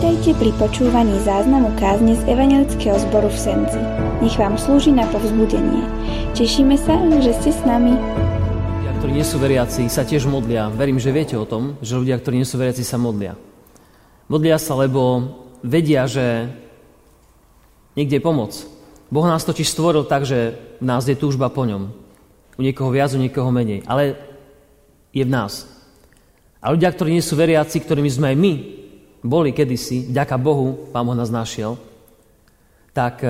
Vítajte pri počúvaní záznamu kázne z Evangelického zboru v Senci. Nech vám slúži na povzbudenie. Tešíme sa, že ste s nami. Ľudia, ktorí nie sú veriaci, sa tiež modlia. Verím, že viete o tom, že ľudia, ktorí nie sú veriaci, sa modlia. Modlia sa, lebo vedia, že niekde je pomoc. Boh nás totiž stvoril tak, že v nás je túžba po ňom. U niekoho viac, u niekoho menej. Ale je v nás. A ľudia, ktorí nie sú veriaci, ktorými sme aj my boli kedysi, ďaká Bohu, Pán Boh nás našiel, tak e,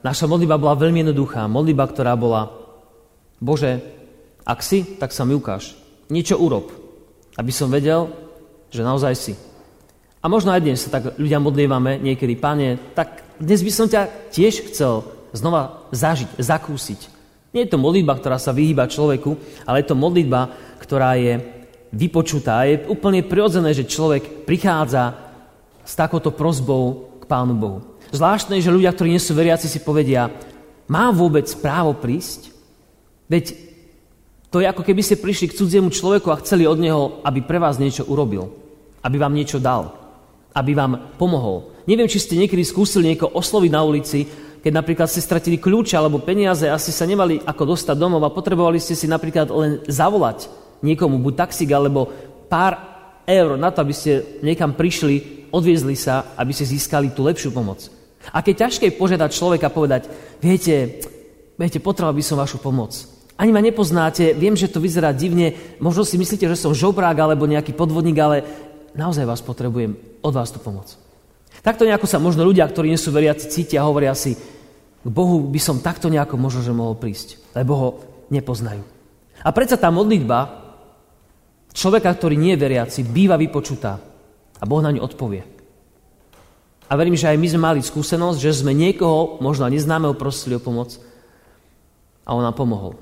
naša modliba bola veľmi jednoduchá. Modliba, ktorá bola, Bože, ak si, tak sa mi ukáž. Niečo urob, aby som vedel, že naozaj si. A možno aj dnes sa tak ľudia modlievame niekedy, Pane, tak dnes by som ťa tiež chcel znova zažiť, zakúsiť. Nie je to modlitba, ktorá sa vyhýba človeku, ale je to modlitba, ktorá je vypočutá. Je úplne prirodzené, že človek prichádza s takouto prozbou k Pánu Bohu. Zvláštne je, že ľudia, ktorí nie sú veriaci, si povedia, má vôbec právo prísť? Veď to je ako keby ste prišli k cudziemu človeku a chceli od neho, aby pre vás niečo urobil. Aby vám niečo dal. Aby vám pomohol. Neviem, či ste niekedy skúsili niekoho osloviť na ulici, keď napríklad ste stratili kľúče alebo peniaze a ste sa nemali ako dostať domov a potrebovali ste si napríklad len zavolať niekomu, buď taxík, alebo pár eur na to, aby ste niekam prišli, odviezli sa, aby ste získali tú lepšiu pomoc. A keď ťažké je požiadať človeka povedať, viete, viete, potreboval by som vašu pomoc. Ani ma nepoznáte, viem, že to vyzerá divne, možno si myslíte, že som žobrák alebo nejaký podvodník, ale naozaj vás potrebujem od vás tú pomoc. Takto nejako sa možno ľudia, ktorí nie sú veriaci, cítia a hovoria si, k Bohu by som takto nejako možno, že mohol prísť, lebo ho nepoznajú. A predsa tá modlitba, človeka, ktorý nie je veriaci, býva vypočutá a Boh na ňu odpovie. A verím, že aj my sme mali skúsenosť, že sme niekoho, možno neznámeho, prosili o pomoc a on nám pomohol.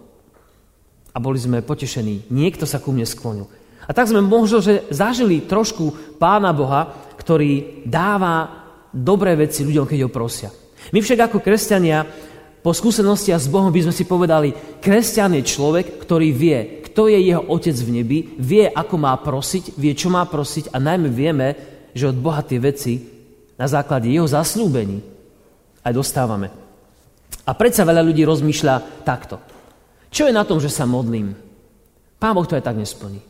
A boli sme potešení. Niekto sa ku mne sklonil. A tak sme možno, že zažili trošku Pána Boha, ktorý dáva dobré veci ľuďom, keď ho prosia. My však ako kresťania po skúsenostiach s Bohom by sme si povedali, kresťan je človek, ktorý vie, kto je jeho otec v nebi, vie, ako má prosiť, vie, čo má prosiť a najmä vieme, že od Boha tie veci na základe jeho zaslúbení aj dostávame. A predsa veľa ľudí rozmýšľa takto. Čo je na tom, že sa modlím? Pán Boh to aj tak nesplní.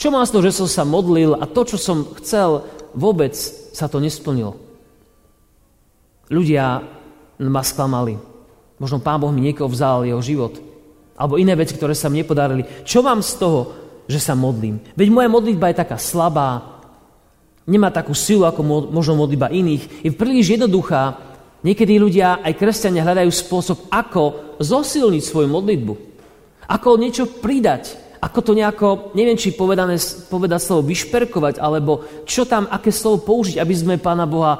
Čo má z toho, že som sa modlil a to, čo som chcel, vôbec sa to nesplnilo? Ľudia ma sklamali. Možno Pán Boh mi niekoho vzal jeho život alebo iné veci, ktoré sa mne podarili. Čo mám z toho, že sa modlím? Veď moja modlitba je taká slabá, nemá takú silu, ako možno modlitba iných. Je príliš jednoduchá. Niekedy ľudia, aj kresťania, hľadajú spôsob, ako zosilniť svoju modlitbu. Ako niečo pridať. Ako to nejako, neviem, či povedané, povedať slovo vyšperkovať, alebo čo tam, aké slovo použiť, aby sme Pána Boha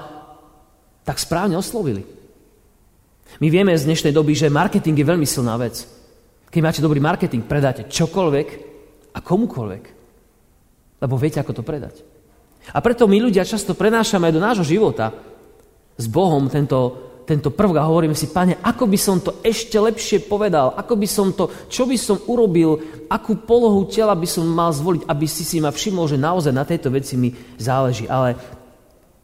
tak správne oslovili. My vieme z dnešnej doby, že marketing je veľmi silná vec. Keď máte dobrý marketing, predáte čokoľvek a komukoľvek. Lebo viete, ako to predať. A preto my ľudia často prenášame aj do nášho života s Bohom tento, tento prvok a hovoríme si, pane, ako by som to ešte lepšie povedal, ako by som to, čo by som urobil, akú polohu tela by som mal zvoliť, aby si si ma všimol, že naozaj na tejto veci mi záleží. Ale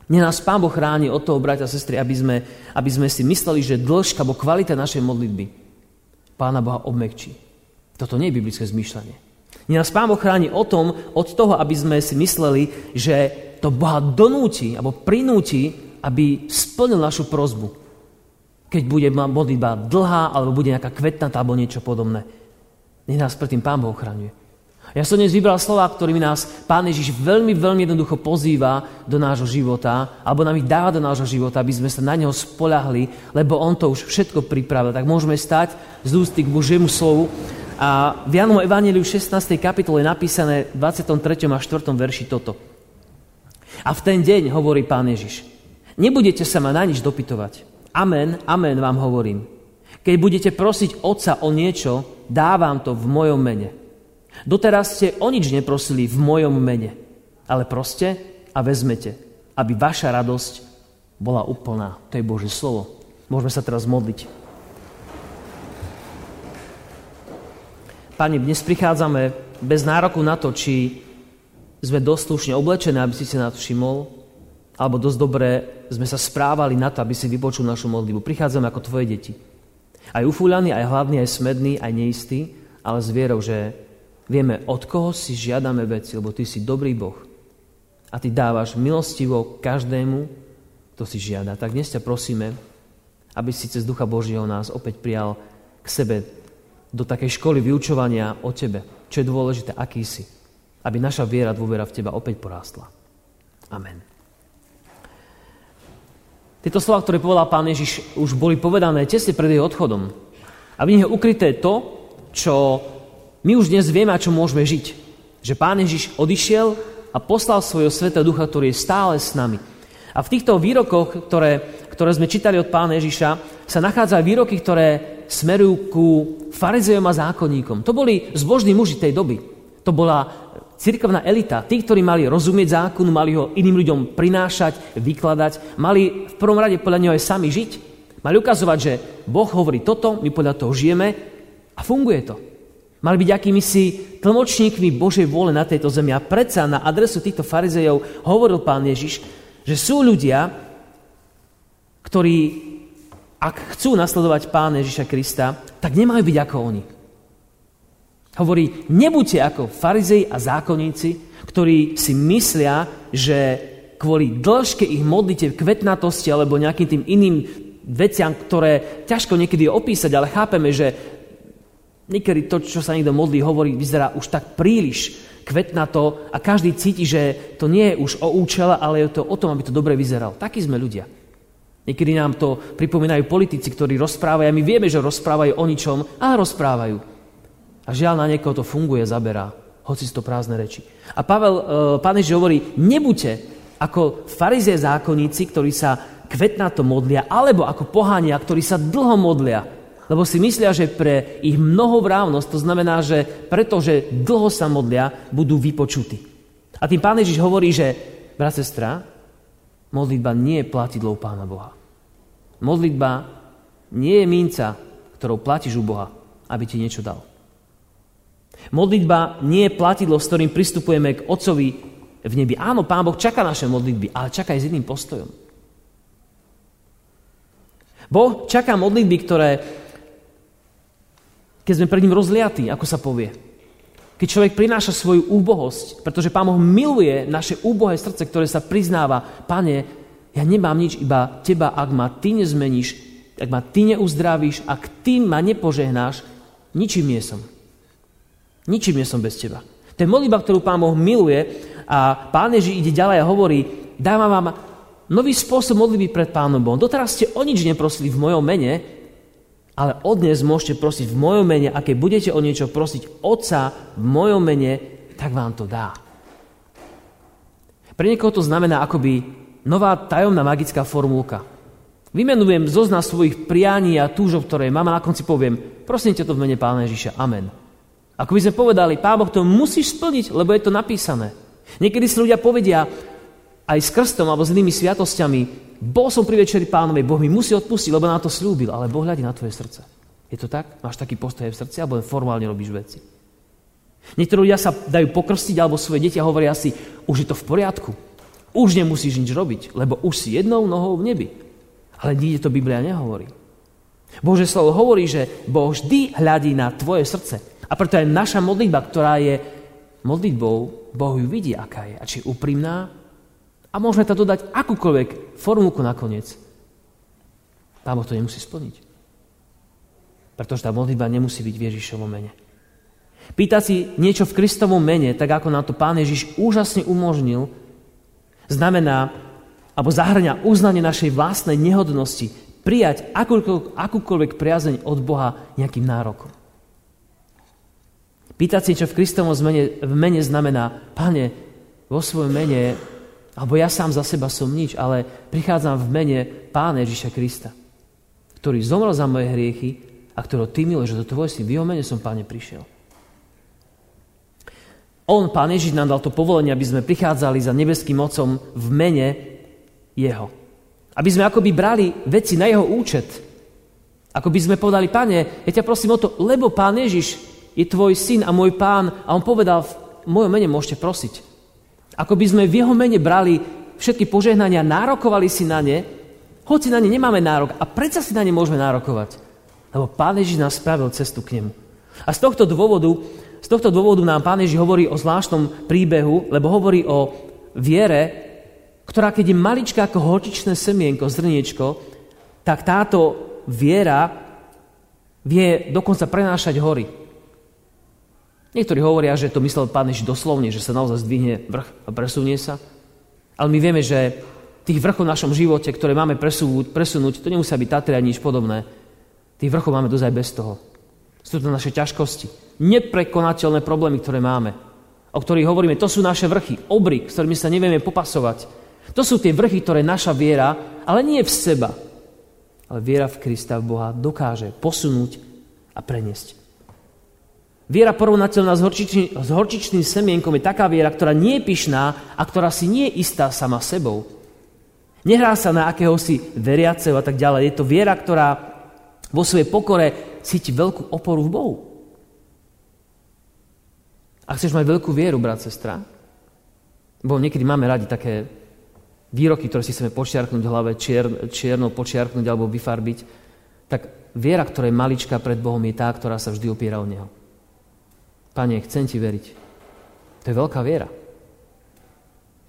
nie nás Pán Boh chráni od toho, bratia a sestry, aby sme, aby sme si mysleli, že dĺžka alebo kvalita našej modlitby Pána Boha obmekčí. Toto nie je biblické zmýšľanie. Nie nás Pán Boh chráni o tom, od toho, aby sme si mysleli, že to Boha donúti, alebo prinúti, aby splnil našu prozbu. Keď bude modlitba dlhá, alebo bude nejaká kvetnatá, alebo niečo podobné. Nech nás predtým Pán Boh ochraňuje. Ja som dnes vybral slova, ktorými nás Pán Ježiš veľmi, veľmi jednoducho pozýva do nášho života, alebo nám ich dáva do nášho života, aby sme sa na Neho spolahli, lebo On to už všetko pripravil. Tak môžeme stať z ústy k Božiemu slovu. A v Janovom Evangeliu 16. kapitole je napísané v 23. a 4. verši toto. A v ten deň hovorí Pán Ježiš, nebudete sa ma na nič dopytovať. Amen, amen vám hovorím. Keď budete prosiť Otca o niečo, dávam to v mojom mene. Doteraz ste o nič neprosili v mojom mene, ale proste a vezmete, aby vaša radosť bola úplná. To je Božie slovo. Môžeme sa teraz modliť. Pane, dnes prichádzame bez nároku na to, či sme doslušne oblečené, aby si sa nás všimol, alebo dosť dobre sme sa správali na to, aby si vypočul našu modlitbu. Prichádzame ako tvoje deti. Aj ufúľaný, aj hladný, aj smedný, aj neistý, ale s vierou, že vieme, od koho si žiadame veci, lebo ty si dobrý Boh. A ty dávaš milostivo každému, kto si žiada. Tak dnes ťa prosíme, aby si cez Ducha Božieho nás opäť prijal k sebe do takej školy vyučovania o tebe. Čo je dôležité, aký si. Aby naša viera, dôvera v teba opäť porástla. Amen. Tieto slova, ktoré povedal pán Ježiš, už boli povedané tesne pred jeho odchodom. A v nich je ukryté to, čo my už dnes vieme, čo môžeme žiť. Že pán Ježiš odišiel a poslal svojho svetého ducha, ktorý je stále s nami. A v týchto výrokoch, ktoré, ktoré sme čítali od pána Ježiša, sa nachádzajú výroky, ktoré smerujú ku farizejom a zákonníkom. To boli zbožní muži tej doby. To bola cirkevná elita, tí, ktorí mali rozumieť zákonu, mali ho iným ľuďom prinášať, vykladať, mali v prvom rade podľa neho aj sami žiť. Mali ukazovať, že Boh hovorí toto, my podľa toho žijeme a funguje to. Mali byť akými si tlmočníkmi Božej vôle na tejto zemi. A predsa na adresu týchto farizejov hovoril pán Ježiš, že sú ľudia, ktorí, ak chcú nasledovať pána Ježiša Krista, tak nemajú byť ako oni. Hovorí, nebuďte ako farizej a zákonníci, ktorí si myslia, že kvôli dĺžke ich modlite kvetnatosti alebo nejakým tým iným veciam, ktoré ťažko niekedy opísať, ale chápeme, že niekedy to, čo sa niekto modlí, hovorí, vyzerá už tak príliš kvetnato a každý cíti, že to nie je už o účele, ale je to o tom, aby to dobre vyzeralo. Takí sme ľudia. Niekedy nám to pripomínajú politici, ktorí rozprávajú a my vieme, že rozprávajú o ničom, ale rozprávajú. A žiaľ na niekoho to funguje, zaberá, hoci sú to prázdne reči. A Pavel, e, pán Ježiš hovorí, nebuďte ako farizie zákonníci, ktorí sa kvetnato modlia, alebo ako pohania, ktorí sa dlho modlia, lebo si myslia, že pre ich mnohovrávnosť, to znamená, že pretože dlho sa modlia, budú vypočutí. A tým pán Ježiš hovorí, že, brat, sestra, modlitba nie je platidlou pána Boha. Modlitba nie je minca, ktorou platíš u Boha, aby ti niečo dal. Modlitba nie je platidlo, s ktorým pristupujeme k Otcovi v nebi. Áno, Pán Boh čaká naše modlitby, ale čaká aj s iným postojom. Boh čaká modlitby, ktoré, keď sme pred ním rozliatí, ako sa povie, keď človek prináša svoju úbohosť, pretože Pán Boh miluje naše úbohé srdce, ktoré sa priznáva, Pane, ja nemám nič, iba Teba, ak ma Ty nezmeníš, ak ma Ty neuzdravíš, ak Ty ma nepožehnáš, ničím nie som. Ničím nie som bez teba. To je modlitba, ktorú Pán Boh miluje a Pán Ježi ide ďalej a hovorí, dávam vám nový spôsob modlitby pred Pánom Bohom. Doteraz ste o nič neprosili v mojom mene, ale od dnes môžete prosiť v mojom mene a keď budete o niečo prosiť Otca v mojom mene, tak vám to dá. Pre niekoho to znamená akoby nová tajomná magická formulka. Vymenujem zoznam svojich prianí a túžov, ktoré mám a na konci poviem, prosím ťa to v mene Pána Ježiša. Amen. Ako by sme povedali, Pán Boh to musíš splniť, lebo je to napísané. Niekedy si ľudia povedia, aj s krstom alebo s inými sviatosťami, bol som pri večeri pánovej, Boh mi musí odpustiť, lebo nám to slúbil, ale Boh hľadí na tvoje srdce. Je to tak? Máš taký postoj v srdci, alebo len formálne robíš veci? Niektorí ľudia sa dajú pokrstiť, alebo svoje deti hovoria si, už je to v poriadku. Už nemusíš nič robiť, lebo už si jednou nohou v nebi. Ale nikde to Biblia nehovorí. Bože slovo hovorí, že Boh vždy hľadí na tvoje srdce. A preto aj naša modlitba, ktorá je modlitbou, Boh ju vidí, aká je. A či je úprimná. A môžeme to dodať akúkoľvek formulku nakoniec. Pán Boh to nemusí splniť. Pretože tá modlitba nemusí byť v Ježišovom mene. Pýtať si niečo v Kristovom mene, tak ako nám to Pán Ježiš úžasne umožnil, znamená, alebo zahrňa uznanie našej vlastnej nehodnosti, prijať akúkoľvek, akúkoľvek priazeň od Boha nejakým nárokom. Pýtať si, čo v Kristovom zmene, v mene znamená, pane, vo svojom mene, alebo ja sám za seba som nič, ale prichádzam v mene Pána Ježiša Krista, ktorý zomrel za moje hriechy a ktorého ty miluješ, že to tvoj syn, v jeho mene som, Páne, prišiel. On, Pán Ježiš, nám dal to povolenie, aby sme prichádzali za nebeským mocom v mene Jeho. Aby sme akoby brali veci na Jeho účet. Ako by sme povedali, Pane, ja ťa prosím o to, lebo Pán Ježiš je tvoj syn a môj pán a on povedal, v mojom mene môžete prosiť. Ako by sme v jeho mene brali všetky požehnania, nárokovali si na ne, hoci na ne nemáme nárok a predsa si na ne môžeme nárokovať. Lebo Pán Ježiš nás spravil cestu k nemu. A z tohto dôvodu, z tohto dôvodu nám Pán Ježiš hovorí o zvláštnom príbehu, lebo hovorí o viere, ktorá keď je maličká ako horčičné semienko, zrniečko, tak táto viera vie dokonca prenášať hory. Niektorí hovoria, že to myslel Pán Ježiš doslovne, že sa naozaj zdvihne vrch a presunie sa. Ale my vieme, že tých vrchov v našom živote, ktoré máme presunúť, to nemusia byť Tatry ani nič podobné. Tých vrchov máme dozaj bez toho. Sú to naše ťažkosti, neprekonateľné problémy, ktoré máme, o ktorých hovoríme. To sú naše vrchy, obry, s ktorými sa nevieme popasovať. To sú tie vrchy, ktoré naša viera, ale nie v seba, ale viera v Krista, v Boha dokáže posunúť a preniesť. Viera porovnateľná s, horčičný, s horčičným semienkom je taká viera, ktorá nie je pyšná a ktorá si nie je istá sama sebou. Nehrá sa na akéhosi veriaceho a tak ďalej. Je to viera, ktorá vo svojej pokore cíti veľkú oporu v Bohu. A chceš mať veľkú vieru, brat, sestra, bo niekedy máme radi také výroky, ktoré si chceme počiarknúť v hlave, čier, čierno počiarknúť alebo vyfarbiť, tak viera, ktorá je maličká pred Bohom, je tá, ktorá sa vždy opiera o Neho. Pane, chcem Ti veriť. To je veľká viera.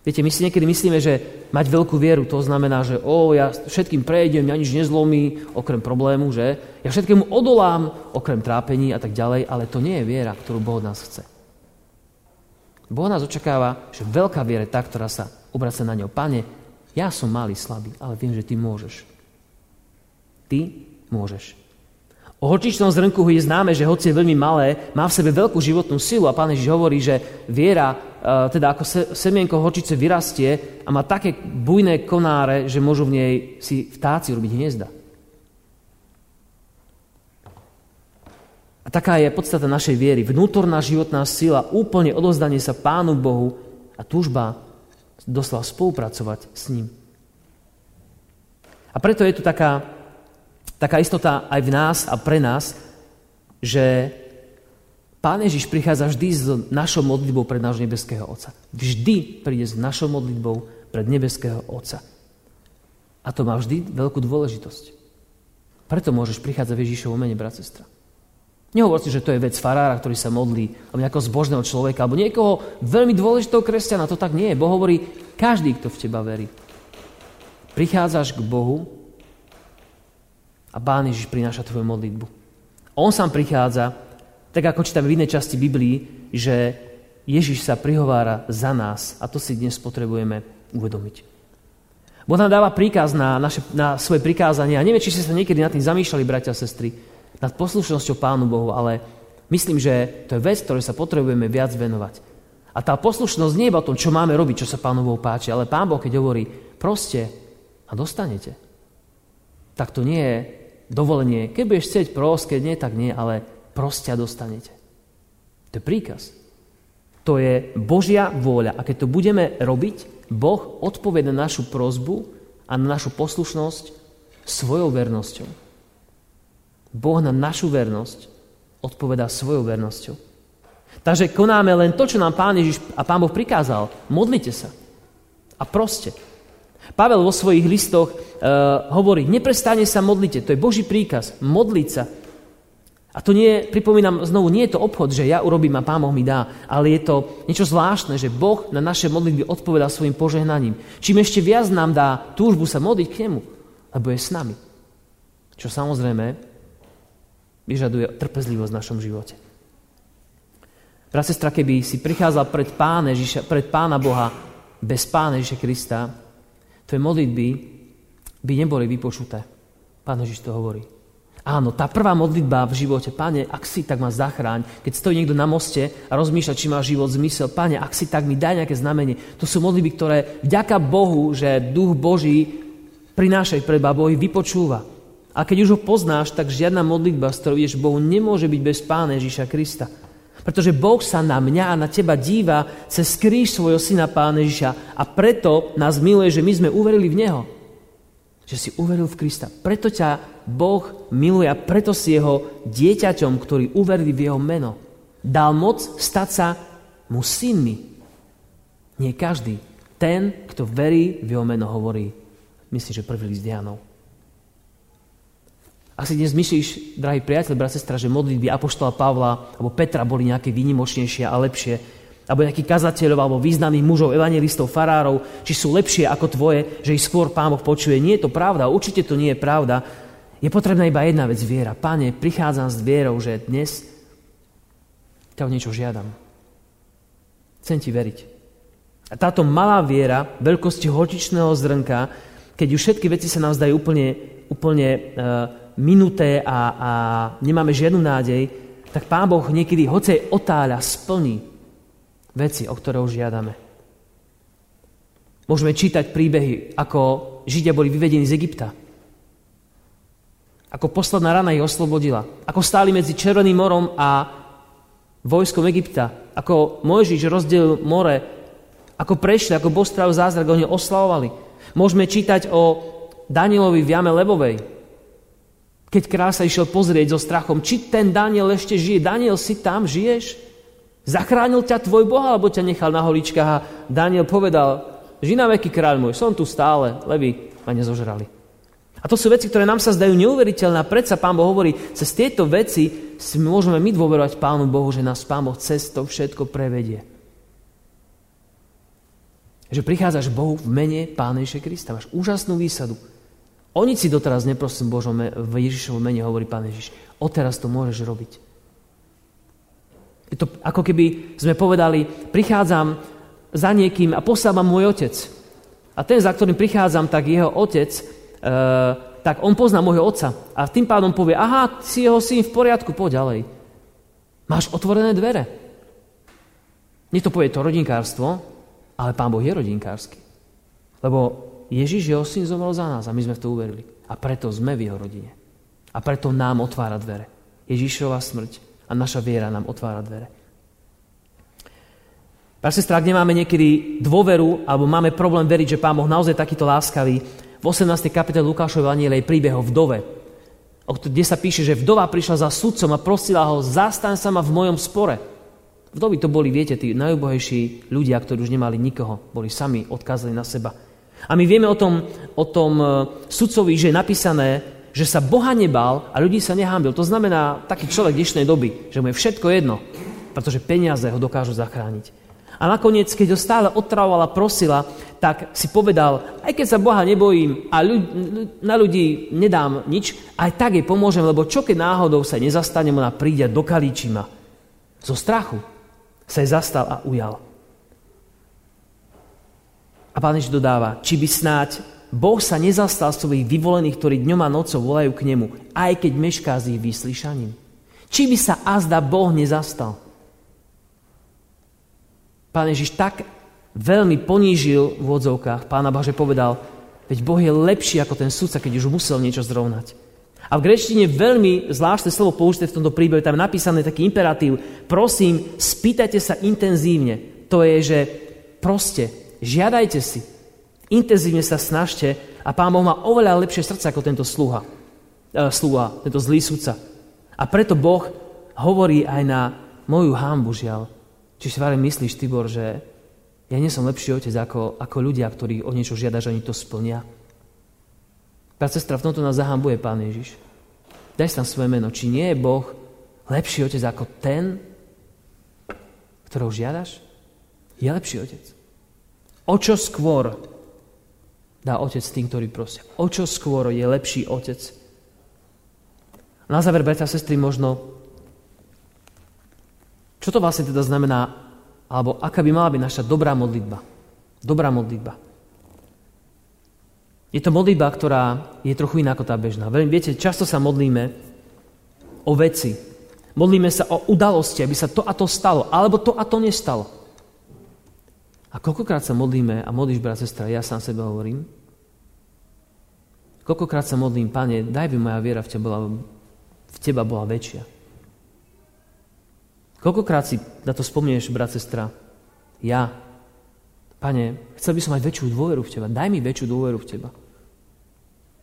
Viete, my si niekedy myslíme, že mať veľkú vieru, to znamená, že o, ja všetkým prejdem, ja nič nezlomí, okrem problému, že? Ja všetkému odolám, okrem trápení a tak ďalej, ale to nie je viera, ktorú Boh od nás chce. Boh nás očakáva, že veľká viera je tá, ktorá sa obracia na ňo. Pane, ja som malý, slabý, ale viem, že Ty môžeš. Ty môžeš. O horčičnom zrnku je známe, že hoci je veľmi malé, má v sebe veľkú životnú silu a Pán Ježiš hovorí, že viera, e, teda ako semienko horčice vyrastie a má také bujné konáre, že môžu v nej si vtáci robiť hniezda. A taká je podstata našej viery. Vnútorná životná sila, úplne odozdanie sa Pánu Bohu a túžba doslova spolupracovať s ním. A preto je tu taká taká istota aj v nás a pre nás, že Pán Ježiš prichádza vždy s našou modlitbou pred nášho nebeského Otca. Vždy príde s našou modlitbou pred nebeského Otca. A to má vždy veľkú dôležitosť. Preto môžeš prichádzať v Ježišovom mene, brat, sestra. Nehovor si, že to je vec farára, ktorý sa modlí, alebo nejakého zbožného človeka, alebo niekoho veľmi dôležitého kresťana. To tak nie je. Boh hovorí, každý, kto v teba verí. Prichádzaš k Bohu a Pán Ježiš prináša tvoju modlitbu. On sám prichádza, tak ako čítame v inej časti Biblii, že Ježiš sa prihovára za nás a to si dnes potrebujeme uvedomiť. Boh nám dáva príkaz na, naše, na svoje prikázanie a neviem, či ste sa niekedy nad tým zamýšľali, bratia a sestry, nad poslušnosťou Pánu Bohu, ale myslím, že to je vec, ktorej sa potrebujeme viac venovať. A tá poslušnosť nie je o tom, čo máme robiť, čo sa Pánu Bohu páči, ale Pán Boh, keď hovorí, proste a dostanete, tak to nie je dovolenie. Keď budeš chcieť pros, keď nie, tak nie, ale proste dostanete. To je príkaz. To je Božia vôľa. A keď to budeme robiť, Boh odpovie na našu prozbu a na našu poslušnosť svojou vernosťou. Boh na našu vernosť odpovedá svojou vernosťou. Takže konáme len to, čo nám Pán Ježiš a Pán Boh prikázal. Modlite sa. A proste. Pavel vo svojich listoch uh, hovorí, neprestane sa modlite, to je Boží príkaz, modliť sa. A to nie pripomínam znovu, nie je to obchod, že ja urobím a Pán Boh mi dá, ale je to niečo zvláštne, že Boh na naše modlitby odpovedá svojim požehnaním. Čím ešte viac nám dá túžbu sa modliť k Nemu, lebo je s nami. Čo samozrejme vyžaduje trpezlivosť v našom živote. Brat, keby si prichádzal pred Pána, Ježiša, pred Pána Boha bez Pána Ježiša Krista, tvoje modlitby by neboli vypočuté. Pán Ježiš to hovorí. Áno, tá prvá modlitba v živote, Pane, ak si, tak ma zachráň. Keď stojí niekto na moste a rozmýšľa, či má život zmysel, Pane, ak si, tak mi daj nejaké znamenie. To sú modlitby, ktoré vďaka Bohu, že duch Boží prináša ich preba, Boh ich vypočúva. A keď už ho poznáš, tak žiadna modlitba, s ktorou ideš Bohu, nemôže byť bez Pána Ježiša Krista. Pretože Boh sa na mňa a na teba díva cez kríž svojho syna Pána Ježiša a preto nás miluje, že my sme uverili v Neho. Že si uveril v Krista. Preto ťa Boh miluje a preto si jeho dieťaťom, ktorí uverili v jeho meno. Dal moc stať sa mu synmi. Nie každý ten, kto verí v jeho meno, hovorí, myslím, že prvý list Janov. Ak si dnes myslíš, drahý priateľ, brat, sestra, že modlitby Apoštola Pavla alebo Petra boli nejaké výnimočnejšie a lepšie, alebo nejakí kazateľov, alebo významných mužov, evangelistov, farárov, či sú lepšie ako tvoje, že ich skôr Pán Boh počuje. Nie je to pravda, určite to nie je pravda. Je potrebná iba jedna vec, viera. Pane, prichádzam s vierou, že dnes ťa o niečo žiadam. Chcem ti veriť. A táto malá viera, veľkosti horčičného zrnka, keď už všetky veci sa nám zdajú úplne, úplne uh, minuté a, a nemáme žiadnu nádej, tak Pán Boh niekedy, hocej otáľa, splní veci, o ktoré už žiadame. Môžeme čítať príbehy, ako Židia boli vyvedení z Egypta. Ako posledná rana ich oslobodila. Ako stáli medzi Červeným morom a vojskom Egypta. Ako Mojžiš rozdelil more. Ako prešli, ako Boh spravil zázrak, oni oslavovali. Môžeme čítať o Danielovi v jame Lebovej, keď král sa išiel pozrieť so strachom, či ten Daniel ešte žije. Daniel, si tam, žiješ? Zachránil ťa tvoj Boh, alebo ťa nechal na holičkách? A Daniel povedal, ži na veky kráľ môj, som tu stále, leby ma nezožrali. A to sú veci, ktoré nám sa zdajú neuveriteľné. A predsa Pán Boh hovorí, cez tieto veci si môžeme my dôverovať Pánu Bohu, že nás Pán Boh cez to všetko prevedie. Že prichádzaš Bohu v mene Pána Krista. Máš úžasnú výsadu. O nič si doteraz neprosím Božom v Ježišovom mene, hovorí Pán Ježiš. teraz to môžeš robiť. Je to ako keby sme povedali, prichádzam za niekým a poslávam môj otec. A ten, za ktorým prichádzam, tak jeho otec, e, tak on pozná môjho otca. A tým pádom povie, aha, si jeho syn v poriadku, poď ďalej. Máš otvorené dvere. Nie to povie to rodinkárstvo, ale Pán Boh je rodinkársky. Lebo Ježiš, jeho syn, zomrel za nás a my sme v to uverili. A preto sme v jeho rodine. A preto nám otvára dvere. Ježišova smrť a naša viera nám otvára dvere. Pár sestra, ak nemáme niekedy dôveru, alebo máme problém veriť, že Pán Boh naozaj takýto láskavý, v 18. kapitole Lukášovej Anielej príbeh o vdove, kde sa píše, že vdova prišla za sudcom a prosila ho, zastaň sa ma v mojom spore. Vdovy to boli, viete, tí najubohejší ľudia, ktorí už nemali nikoho, boli sami odkázali na seba. A my vieme o tom, o tom e, sudcovi, že je napísané, že sa Boha nebal a ľudí sa nehámbil. To znamená taký človek dnešnej doby, že mu je všetko jedno, pretože peniaze ho dokážu zachrániť. A nakoniec, keď ho stále otravovala, prosila, tak si povedal, aj keď sa Boha nebojím a ľudí, na ľudí nedám nič, aj tak jej pomôžem, lebo čo keď náhodou sa nezastanem, ona príde do kalíčima. Zo strachu sa jej zastal a ujal. A pán Ježiš dodáva, či by snáď Boh sa nezastal svojich vyvolených, ktorí dňom a nocou volajú k nemu, aj keď mešká s ich vyslyšaním. Či by sa azda Boh nezastal. Pán Ježiš tak veľmi ponížil v odzovkách pána Boha, že povedal, veď Boh je lepší ako ten sudca, keď už musel niečo zrovnať. A v grečtine veľmi zvláštne slovo použité v tomto príbehu, tam je napísaný taký imperatív. Prosím, spýtajte sa intenzívne. To je, že proste, žiadajte si, intenzívne sa snažte a Pán Boh má oveľa lepšie srdce ako tento sluha, e, sluha, tento zlý sudca. A preto Boh hovorí aj na moju hámbu, žiaľ. Či si váre myslíš, Tibor, že ja nie som lepší otec ako, ako ľudia, ktorí o niečo žiada, že oni to splnia. Brat, sestra, v tomto nás zahambuje Pán Ježiš. Daj tam svoje meno. Či nie je Boh lepší otec ako ten, ktorého žiadaš? Je lepší otec. O čo skôr dá otec tým, ktorí prosia? O čo skôr je lepší otec? Na záver, bratia a sestry, možno, čo to vlastne teda znamená, alebo aká by mala byť naša dobrá modlitba? Dobrá modlitba. Je to modlitba, ktorá je trochu iná ako tá bežná. Viete, často sa modlíme o veci. Modlíme sa o udalosti, aby sa to a to stalo, alebo to a to nestalo. A koľkokrát sa modlíme a modlíš, brat, sestra, ja sám sebe hovorím, koľkokrát sa modlím, Pane, daj by moja viera v teba bola, v teba bola väčšia. Koľkokrát si na to spomnieš, brat, sestra, ja, Pane, chcel by som mať väčšiu dôveru v Teba. Daj mi väčšiu dôveru v Teba.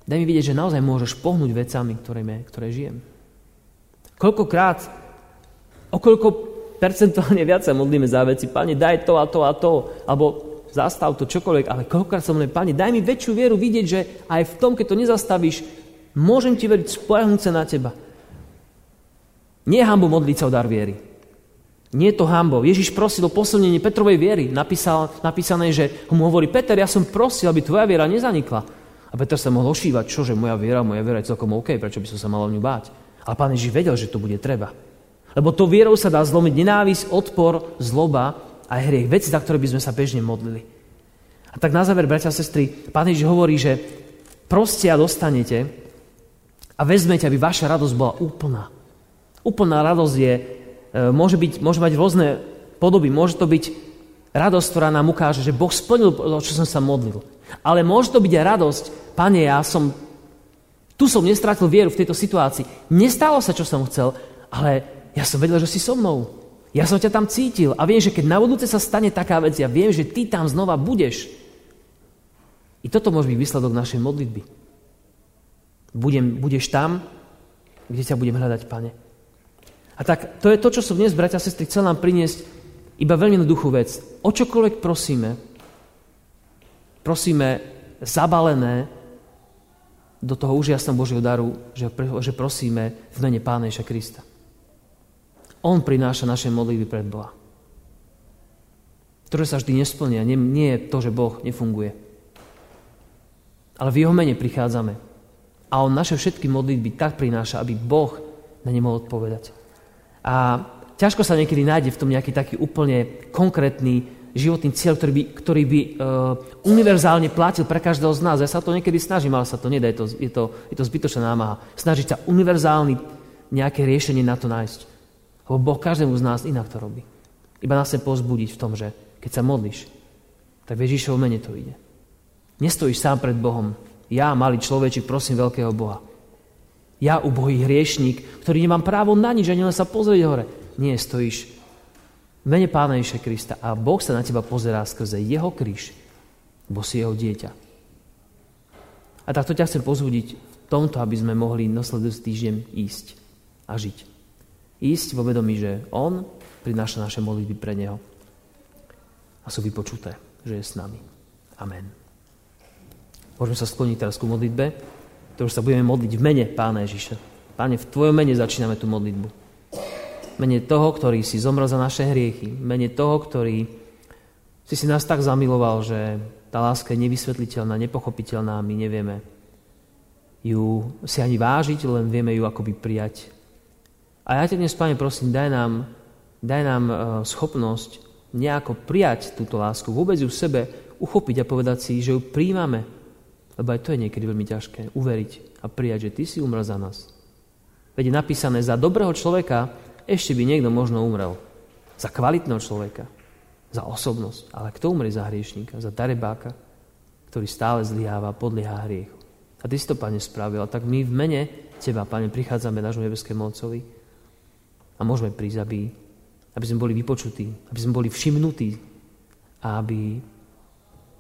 Daj mi vidieť, že naozaj môžeš pohnúť vecami, ktoré, ktoré žijem. Koľkokrát, o koľko percentuálne viac sa modlíme za veci. Pane, daj to a to a to. Alebo zastav to čokoľvek, ale koľkokrát som len, Pane, daj mi väčšiu vieru vidieť, že aj v tom, keď to nezastavíš, môžem ti veriť, spojahnúť sa na teba. Nie je hambo modliť sa o dar viery. Nie je to hambou. Ježiš prosil o posilnenie Petrovej viery. Napísal, napísané, že mu hovorí, Peter, ja som prosil, aby tvoja viera nezanikla. A Peter sa mohol ošívať, čože moja viera, moja viera je celkom OK, prečo by som sa mal o ňu báť. Ale pán Ježiš vedel, že to bude treba. Lebo to vierou sa dá zlomiť nenávisť, odpor, zloba a hriech. Veci, za ktoré by sme sa bežne modlili. A tak na záver, bratia a sestry, pán Ježiš hovorí, že proste a dostanete a vezmete, aby vaša radosť bola úplná. Úplná radosť je, e, môže, byť, môže mať rôzne podoby. Môže to byť radosť, ktorá nám ukáže, že Boh splnil to, čo som sa modlil. Ale môže to byť aj radosť, pane, ja som, tu som nestratil vieru v tejto situácii. Nestalo sa, čo som chcel, ale ja som vedel, že si so mnou. Ja som ťa tam cítil a viem, že keď na budúce sa stane taká vec, ja viem, že ty tam znova budeš. I toto môže byť výsledok našej modlitby. Budem, budeš tam, kde ťa budem hľadať, pane. A tak to je to, čo som dnes, bratia a sestry, chcel nám priniesť iba veľmi jednoduchú vec. O čokoľvek prosíme, prosíme zabalené do toho úžasného Božieho daru, že, že prosíme v mene Pána Ježa Krista. On prináša naše modlitby pred Boha. Ktoré sa vždy nesplnia. Nie, nie je to, že Boh nefunguje. Ale v Jeho mene prichádzame. A On naše všetky modlitby tak prináša, aby Boh na ne mohol odpovedať. A ťažko sa niekedy nájde v tom nejaký taký úplne konkrétny životný cieľ, ktorý by, ktorý by uh, univerzálne platil pre každého z nás. Ja sa to niekedy snažím, ale sa to nedá, je to, je to, je to zbytočná námaha. Snažiť sa univerzálny nejaké riešenie na to nájsť. Lebo Boh každému z nás inak to robí. Iba nás chce pozbudiť v tom, že keď sa modlíš, tak v Ježišovom mene to ide. Nestojíš sám pred Bohom. Ja, malý človečik, prosím veľkého Boha. Ja, ubohý hriešník, ktorý nemám právo na nič, ani len sa pozrieť hore. Nie, stojíš v mene Pána Ježiša Krista a Boh sa na teba pozerá skrze jeho kríž, bo si jeho dieťa. A takto ťa chcem pozbudiť v tomto, aby sme mohli nasledujúci týždeň ísť a žiť. Ísť vo vedomí, že On prináša naše modlitby pre Neho. A sú vypočuté, že je s nami. Amen. Môžeme sa skloniť teraz ku modlitbe, ktorú sa budeme modliť v mene Pána Ježiša. Páne, v Tvojom mene začíname tú modlitbu. Mene toho, ktorý si zomrel za naše hriechy. V mene toho, ktorý si si nás tak zamiloval, že tá láska je nevysvetliteľná, nepochopiteľná, my nevieme ju si ani vážiť, len vieme ju akoby prijať a ja ťa dnes, Pane, prosím, daj nám, daj nám e, schopnosť nejako prijať túto lásku, vôbec ju v sebe uchopiť a povedať si, že ju príjmame. Lebo aj to je niekedy veľmi ťažké, uveriť a prijať, že Ty si umrel za nás. Veď je napísané, za dobrého človeka ešte by niekto možno umrel. Za kvalitného človeka, za osobnosť. Ale kto umrie za hriešníka, za darebáka, ktorý stále zlyháva, podlieha hriechu. A Ty si to, Pane, spravil. A tak my v mene Teba, Pane, prichádzame nášmu nebeskému Otcovi a môžeme prísť, aby, aby sme boli vypočutí, aby sme boli všimnutí a aby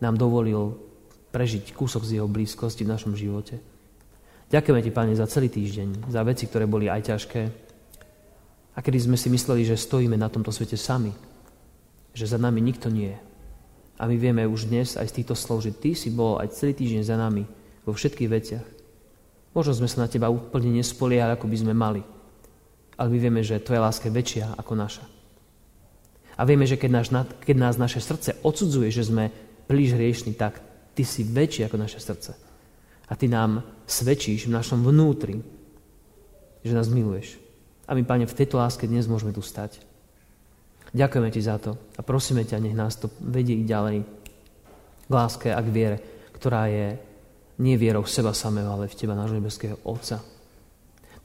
nám dovolil prežiť kúsok z jeho blízkosti v našom živote. Ďakujeme ti, Pane, za celý týždeň, za veci, ktoré boli aj ťažké. A kedy sme si mysleli, že stojíme na tomto svete sami, že za nami nikto nie je. A my vieme už dnes aj z týchto slov, že ty si bol aj celý týždeň za nami vo všetkých veciach. Možno sme sa na teba úplne nespoliehali, ako by sme mali ale my vieme, že tvoja láska je väčšia ako naša. A vieme, že keď, náš, keď nás naše srdce odsudzuje, že sme príliš hriešni, tak ty si väčší ako naše srdce. A ty nám svedčíš v našom vnútri, že nás miluješ. A my, Pane, v tejto láske dnes môžeme tu stať. Ďakujeme Ti za to a prosíme ťa, nech nás to vedie ďalej k láske a k viere, ktorá je nie vierou seba samého, ale v Teba, nášho nebeského Otca.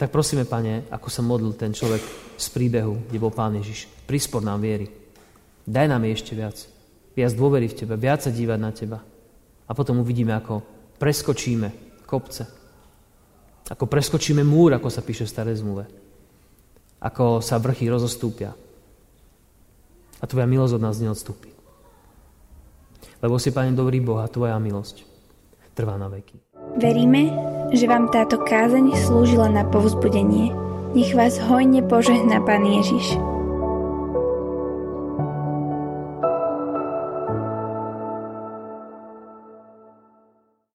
Tak prosíme, Pane, ako sa modlil ten človek z príbehu, kde bol Pán Ježiš. Prispor nám viery. Daj nám ešte viac. Viac dôvery v Teba, viac sa dívať na Teba. A potom uvidíme, ako preskočíme kopce. Ako preskočíme múr, ako sa píše v staré zmluve. Ako sa vrchy rozostúpia. A Tvoja milosť od nás neodstúpi. Lebo si, Pane, dobrý Boh a Tvoja milosť trvá na veky. Veríme, že vám táto kázeň slúžila na povzbudenie. Nech vás hojne požehná Pán Ježiš.